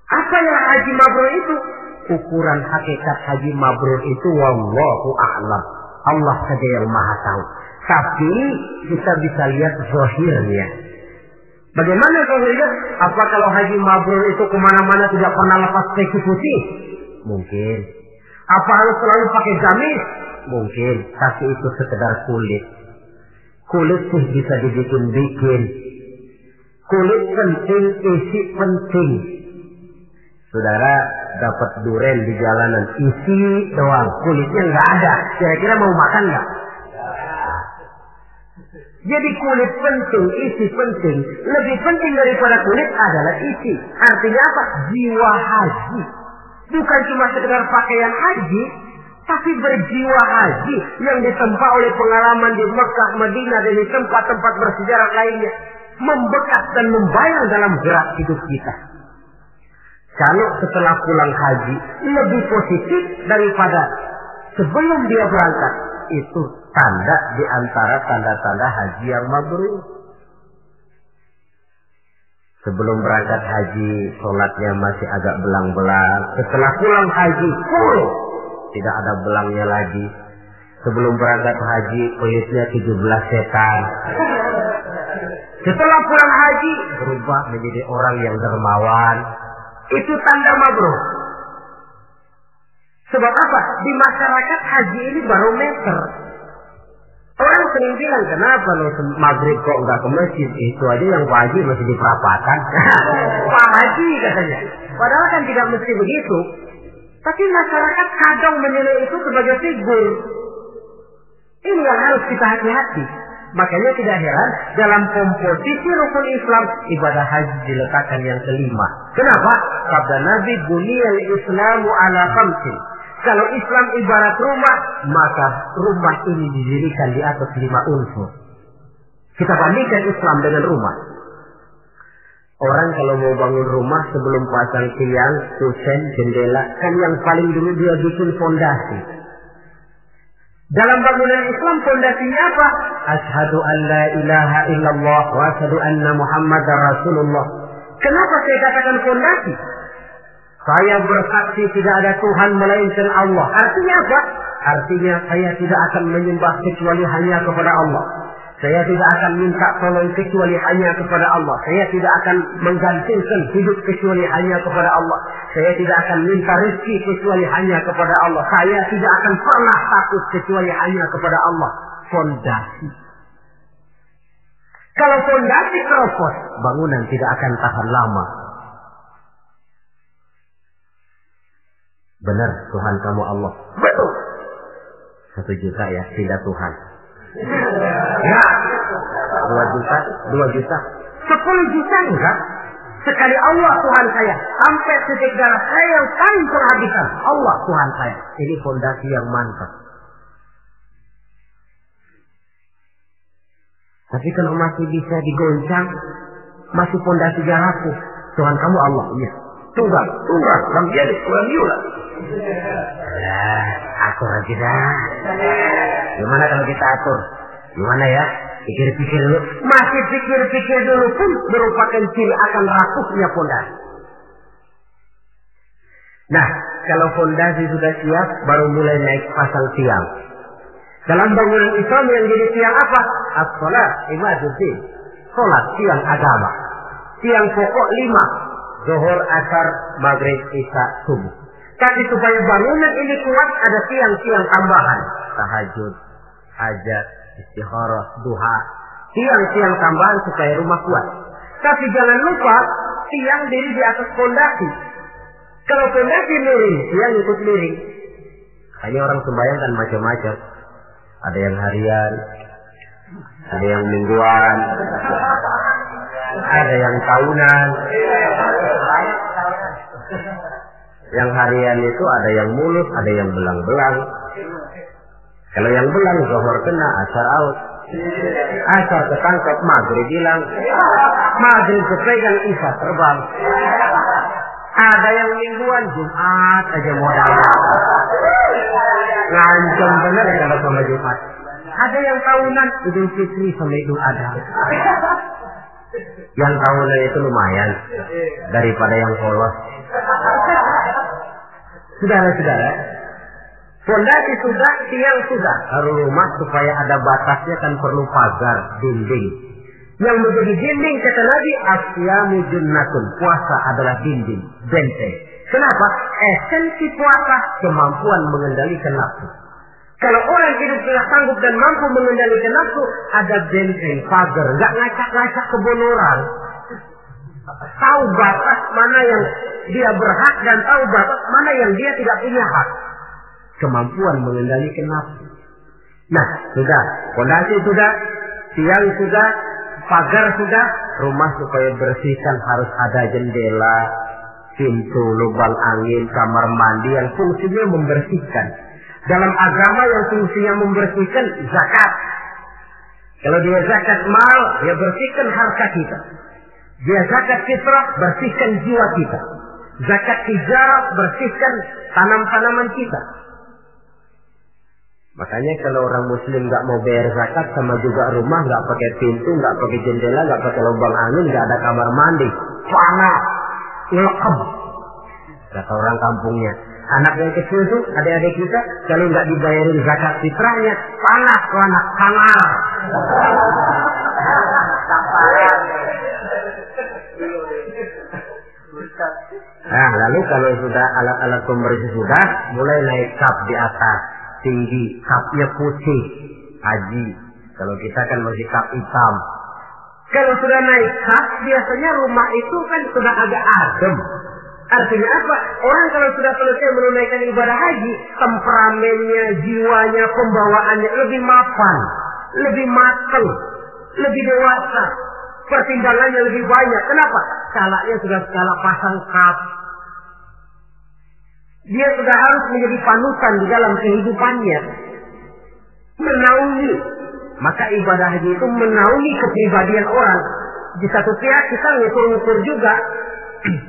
Apa yang haji mabrur itu? Ukuran hakikat haji mabrur itu wallahu a'lam. Allah saja yang maha tahu. Tapi kita bisa lihat zahirnya. Bagaimana zahirnya? Apa kalau haji mabrur itu ke mana-mana tidak pernah lepas kaki putih? Mungkin. Apa harus selalu pakai gamis? Mungkin. Tapi itu sekedar kulit. Kulit pun bisa dibikin-bikin. Kulit penting, isi penting. Saudara dapat duren di jalanan, isi doang, kulitnya nggak ada. Kira-kira mau makan nggak? Jadi kulit penting, isi penting. Lebih penting daripada kulit adalah isi. Artinya apa? Jiwa haji. Bukan cuma sekedar pakaian haji, tapi berjiwa haji yang ditempa oleh pengalaman di Mekah, Madinah, dan di tempat-tempat bersejarah lainnya. Membekas dan membayang dalam gerak hidup kita. Kalau setelah pulang haji lebih positif daripada sebelum dia berangkat, itu tanda di antara tanda-tanda haji yang mabrur. Sebelum berangkat haji, sholatnya masih agak belang-belang. Setelah pulang haji, full. Tidak ada belangnya lagi. Sebelum berangkat haji, kulitnya 17 setan. Setelah pulang haji, berubah menjadi orang yang dermawan. Itu tanda mabrur. Sebab apa? Di masyarakat haji ini barometer. Orang sering bilang, kenapa lo maghrib kok nggak ke masjid? Itu aja yang wajib masih di perapatan. Pak Haji katanya. Padahal kan tidak mesti begitu. Tapi masyarakat kadang menilai itu sebagai figur. Ini yang harus kita hati-hati. Makanya tidak heran dalam komposisi rukun Islam ibadah haji diletakkan yang kelima. Kenapa? Sabda Nabi buniyal Islamu ala khamsin. Kalau Islam ibarat rumah, maka rumah ini didirikan di atas lima unsur. Kita bandingkan Islam dengan rumah. Orang kalau mau bangun rumah sebelum pasang tiang, kusen, jendela, kan yang paling dulu dia bikin fondasi. Dalam bangunan Islam fondasinya apa? Ashadu an la ilaha illallah wa ashadu anna Muhammad Rasulullah. Kenapa saya katakan fondasi? Saya bersaksi tidak ada Tuhan melainkan Allah. Artinya apa? artinya saya tidak akan menyembah kecuali hanya kepada Allah. Saya tidak akan minta tolong kecuali hanya kepada Allah. Saya tidak akan menggantungkan hidup kecuali hanya kepada Allah. Saya tidak akan minta rezeki kecuali hanya kepada Allah. Saya tidak akan pernah takut kecuali hanya kepada Allah. Fondasi. Kalau fondasi keropos, bangunan tidak akan tahan lama. Benar Tuhan kamu Allah. Betul. Satu juta ya, tidak Tuhan. Ya. Dua juta, dua juta. Sepuluh juta enggak. Sekali Allah Tuhan saya. Sampai titik darah saya yang paling penghabisan. Allah Tuhan saya. Ini fondasi yang mantap. Tapi kalau masih bisa digoncang, masih fondasi rapuh. Tuhan kamu Allah. Iya. Tunggal, tunggal, jadi, tuan yula. Ya, atur aja dah. Gimana kalau kita atur? Gimana ya? Pikir-pikir dulu. Masih pikir-pikir dulu pun merupakan ciri akan rapuhnya fondasi. Nah, kalau fondasi sudah siap, baru mulai naik pasang tiang. Dalam bangunan Islam yang jadi tiang apa? As-salat, imaduddin. Salat, tiang agama. Tiang pokok lima. Zohor, asar, maghrib, isya, subuh. Tapi supaya bangunan ini kuat ada tiang-tiang tambahan. Tahajud, hajat, istikharah, duha. Tiang-tiang tambahan supaya rumah kuat. Tapi jangan lupa tiang diri di atas fondasi. Kalau fondasi miring, tiang ikut miring. Hanya orang sembahyang kan macam-macam. Ada yang harian, ada yang mingguan, ada yang tahunan. Yang harian itu ada yang mulus, ada yang belang-belang. Kalau yang belang zohor kena, asar out. Asar ketangkap, maghrib hilang. Maghrib kepegang, isya terbang. Ada yang mingguan, Jumat aja modal. Ngancam bener kalau sama Jumat. Ada yang tahunan, Idul Fitri sama Idul Adha. Yang tahunan itu lumayan daripada yang polos. Saudara-saudara, fondasi sudah, tiang sudah. Harus rumah supaya ada batasnya kan perlu pagar, dinding. Yang menjadi dinding kata Nabi, asyamu junnatun. Puasa adalah dinding, benteng. Kenapa? Esensi puasa kemampuan mengendalikan nafsu. Kalau orang hidup tidak sanggup dan mampu mengendalikan nafsu, ada benteng, pagar, nggak ngacak-ngacak kebun orang. Tahu batas mana yang dia berhak dan tahu batas mana yang dia tidak punya hak. Kemampuan mengendalikan nafsu. Nah, sudah. Fondasi sudah. Tiang sudah. Pagar sudah. Rumah supaya bersihkan harus ada jendela. Pintu, lubang angin, kamar mandi yang fungsinya membersihkan. Dalam agama yang fungsinya membersihkan zakat. Kalau dia zakat mal, dia bersihkan harta kita. Dia zakat fitrah, bersihkan jiwa kita. Zakat tijarah, bersihkan tanam-tanaman kita. Makanya kalau orang muslim nggak mau bayar zakat sama juga rumah nggak pakai pintu, nggak pakai jendela, nggak pakai lubang angin, nggak ada kamar mandi, panas. Kata orang kampungnya. Anak yang kecil tuh, adik-adik kita, kalau nggak dibayarin zakat fitrahnya, panas tuh anak sangar. Nah, lalu kalau sudah alat-alat pembersih sudah, mulai naik kap di atas, tinggi, kapnya putih, haji. Kalau kita kan masih kap hitam. Kalau sudah naik kap, biasanya rumah itu kan sudah agak adem. Artinya apa? Orang kalau sudah selesai menunaikan ibadah haji, temperamennya, jiwanya, pembawaannya lebih mapan, lebih matang, lebih dewasa, pertimbangannya lebih banyak. Kenapa? Skalanya sudah skala pasang kap. Dia sudah harus menjadi panutan di dalam kehidupannya. Menaungi. Maka ibadah haji itu menaungi kepribadian orang. Di satu pihak kita ngukur-ngukur juga.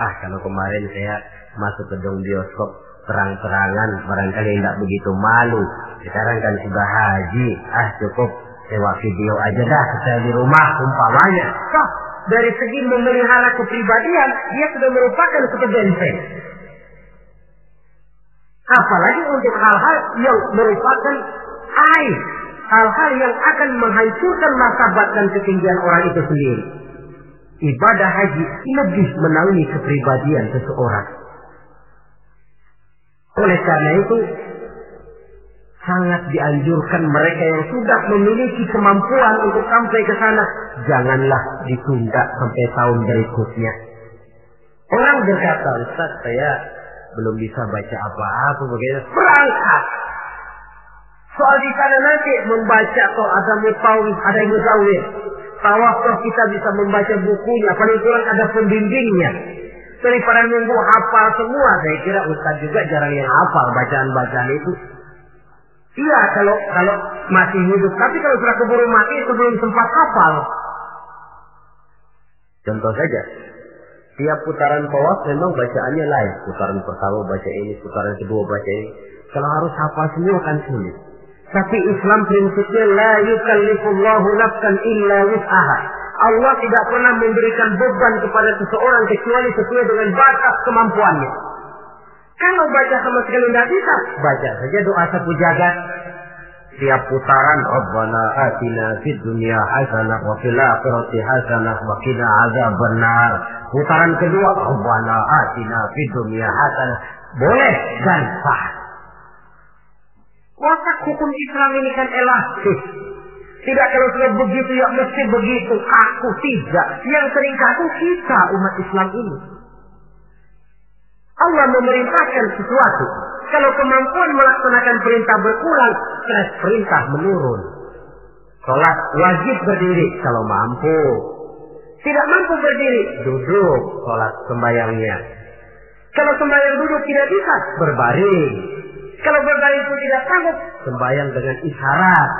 ah kalau kemarin saya masuk ke dong bioskop terang-terangan barangkali tidak begitu malu. Sekarang kan sudah haji. Ah cukup sewa video aja dah saya di rumah umpamanya. Toh, dari segi memelihara kepribadian dia sudah merupakan satu benteng. Apalagi untuk hal-hal yang merupakan aib. Hal-hal yang akan menghancurkan martabat dan ketinggian orang itu sendiri. Ibadah haji lebih menaungi kepribadian seseorang. Oleh karena itu, sangat dianjurkan mereka yang sudah memiliki kemampuan untuk sampai ke sana, janganlah ditunda sampai tahun berikutnya. Orang berkata, Ustaz, saya belum bisa baca apa-apa bagaimana berangkat soal di sana nanti membaca kok ada mutawif ada yang mutawif tawaf toh kita bisa membaca bukunya paling kurang ada pembimbingnya daripada nunggu hafal semua saya kira Ustaz juga jarang yang hafal bacaan-bacaan itu iya kalau kalau masih hidup tapi kalau sudah keburu mati itu sempat hafal contoh saja Tiap putaran tawaf memang bacaannya lain. Putaran pertama baca ini, putaran kedua baca ini. Kalau harus hafal semua kan sulit. Tapi Islam prinsipnya la yukallifullahu nafsan illa wus'aha. Allah tidak pernah memberikan beban kepada seseorang kecuali sesuai dengan batas kemampuannya. Kalau baca sama sekali tidak bisa, baca saja doa sapu jagat. Tiap putaran Rabbana atina fid dunya hasanah wa fil akhirati hasanah wa qina azabannar. Putaran kedua, Rabbana atina fid dunya hasanah. Boleh dan sah. Watak hukum Islam ini kan elastis. Tidak kalau sudah begitu ya mesti begitu. Aku tidak. Yang sering kaku kita umat Islam ini. Allah memerintahkan sesuatu. Kalau kemampuan melaksanakan perintah berkurang, stres perintah menurun. Sholat wajib berdiri kalau mampu. Tidak mampu berdiri, duduk sholat sembayangnya. Kalau sembayang duduk tidak bisa, berbaring. Kalau berbaring pun tidak sanggup, sembayang dengan isyarat.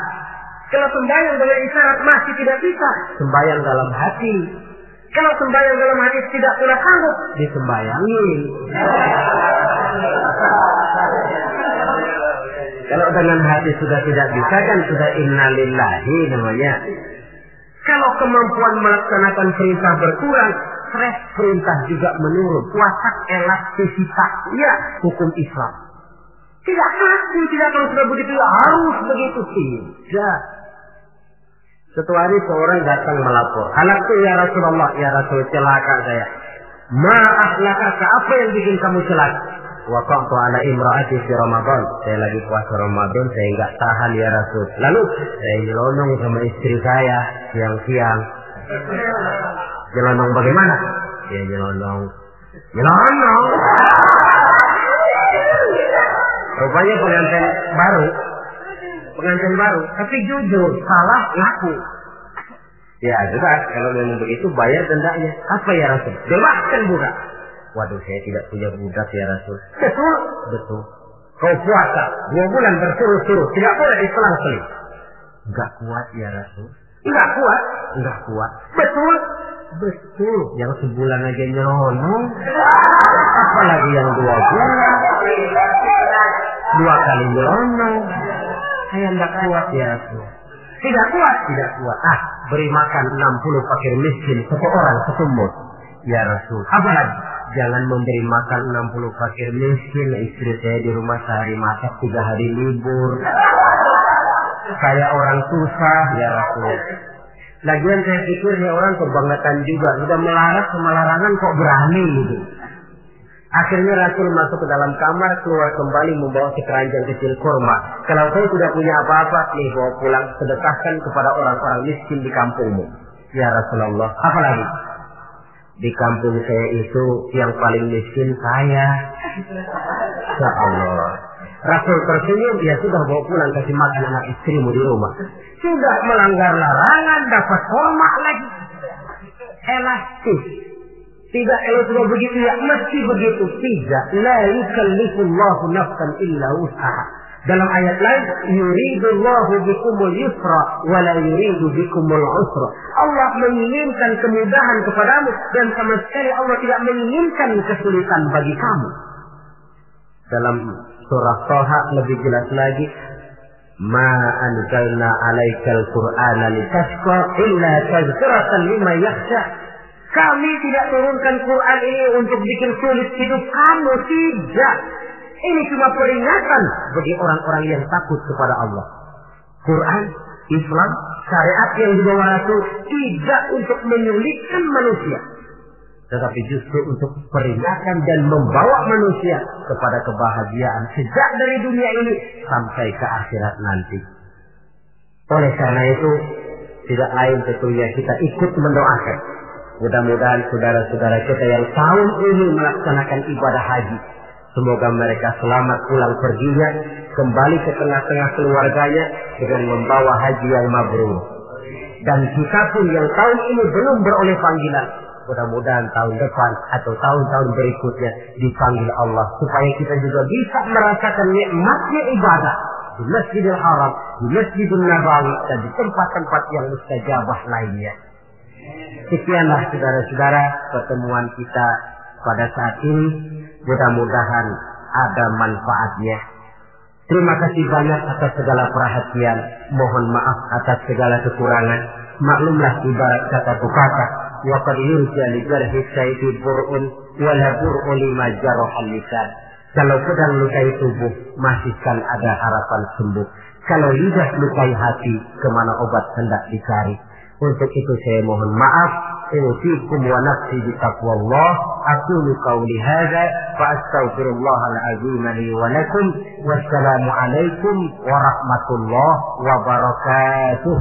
Kalau sembayang dengan isyarat masih tidak bisa, sembayang dalam hati. Kalau sembayang dalam hati tidak pula sanggup, disembayangin. Kalau dengan hati sudah tidak bisa kan sudah innalillahi namanya. Kalau kemampuan melaksanakan perintah berkurang, stres perintah juga menurun. Watak elastisitas. Ya, hukum Islam. Tidak kaku, tidak kalau sudah begitu harus begitu. Tidak. Satu hari seorang datang melapor. Anakku ya Rasulullah, ya Rasul celaka saya. Ma'ahlaka, apa yang bikin kamu celaka? Waktu ala imraati fi Ramadan. Saya lagi puasa Ramadan, saya enggak tahan ya Rasul. Lalu saya nyelonong sama istri saya siang-siang. Nyelonong bagaimana? Ya nyelonong. Nyelonong. Rupanya pengantin baru. Pengantin baru. Tapi jujur, salah ngaku. Ya sudah, kalau memang begitu bayar dendanya. Apa ya Rasul? Bebaskan budak. Waduh saya tidak punya budak ya Rasul. Betul? Betul. Kau puasa dua bulan bersuruh-suruh. Tidak boleh diselang-seling. Enggak kuat ya Rasul. Enggak kuat? Enggak kuat. Betul? Betul. Yang sebulan aja nyelonong. Apalagi yang dua bulan. Dua kali nyelonong. Saya enggak kuat ya Rasul. Tidak kuat? Tidak kuat. Ah, beri makan 60 fakir miskin satu orang satu mut. Ya Rasul. Apa lagi? Jangan memberi makan 60 fakir miskin. Istri saya di rumah sehari masak tiga hari libur. Saya orang susah ya Rasul. Lagian saya pikir ya orang kebangetan juga. Sudah melarat sama kok berani gitu. Akhirnya Rasul masuk ke dalam kamar, keluar kembali membawa sekeranjang kecil kurma. Kalau saya tidak punya apa-apa, nih bawa pulang, sedekahkan kepada orang-orang miskin di kampungmu. Ya Rasulullah, apa lagi? Di kampung saya itu yang paling miskin saya. Ya Allah. Rasul tersenyum, ya sudah bawa pulang kasih makan anak istrimu di rumah. Sudah melanggar larangan, dapat hormat lagi. Elastis. Tidak kalau sudah begitu ya mesti begitu. Tidak. La yukallifullahu nafsan illa usaha. Dalam ayat lain, yuridullahu bikumul yusra wa la yuridu bikumul usra. Allah menginginkan kemudahan kepadamu dan sama sekali Allah tidak menginginkan kesulitan bagi kamu. Dalam surah Toha lebih jelas lagi, Ma anzalna alaikal Qur'ana litashqa illa tazkiratan lima yakhsha. Kami tidak turunkan Quran ini untuk bikin sulit hidup kamu. Tidak. Ini cuma peringatan bagi orang-orang yang takut kepada Allah. Quran, Islam, syariat yang dibawa Rasul tidak untuk menyulitkan manusia. Tetapi justru untuk peringatan dan membawa manusia kepada kebahagiaan sejak dari dunia ini sampai ke akhirat nanti. Oleh karena itu, tidak lain tentunya kita ikut mendoakan. Mudah-mudahan saudara-saudara kita yang tahun ini melaksanakan ibadah haji. Semoga mereka selamat pulang perginya, kembali ke tengah-tengah keluarganya dengan membawa haji yang mabrur. Dan kita pun yang tahun ini belum beroleh panggilan, mudah-mudahan tahun depan atau tahun-tahun berikutnya dipanggil Allah supaya kita juga bisa merasakan nikmatnya ibadah di Masjidil Haram, di Masjidil Nabawi dan di tempat-tempat yang mustajabah lainnya. Sekianlah saudara-saudara pertemuan kita pada saat ini. Mudah-mudahan ada manfaatnya. Terima kasih banyak atas segala perhatian. Mohon maaf atas segala kekurangan. Maklumlah ibarat kata pepatah. Wa qad yurja li jarhi sayfi bur'un wa la bur'u lima lisan. Kalau pedang lukai tubuh, masih kan ada harapan sembuh. Kalau lidah lukai hati, ke mana obat hendak dicari. Untuk itu saya mohon maaf. Usikum wa nafsi bi taqwallah. Aqulu qawli hadha fa astaghfirullahal azim li wa lakum. Warahmatullahi wabarakatuh.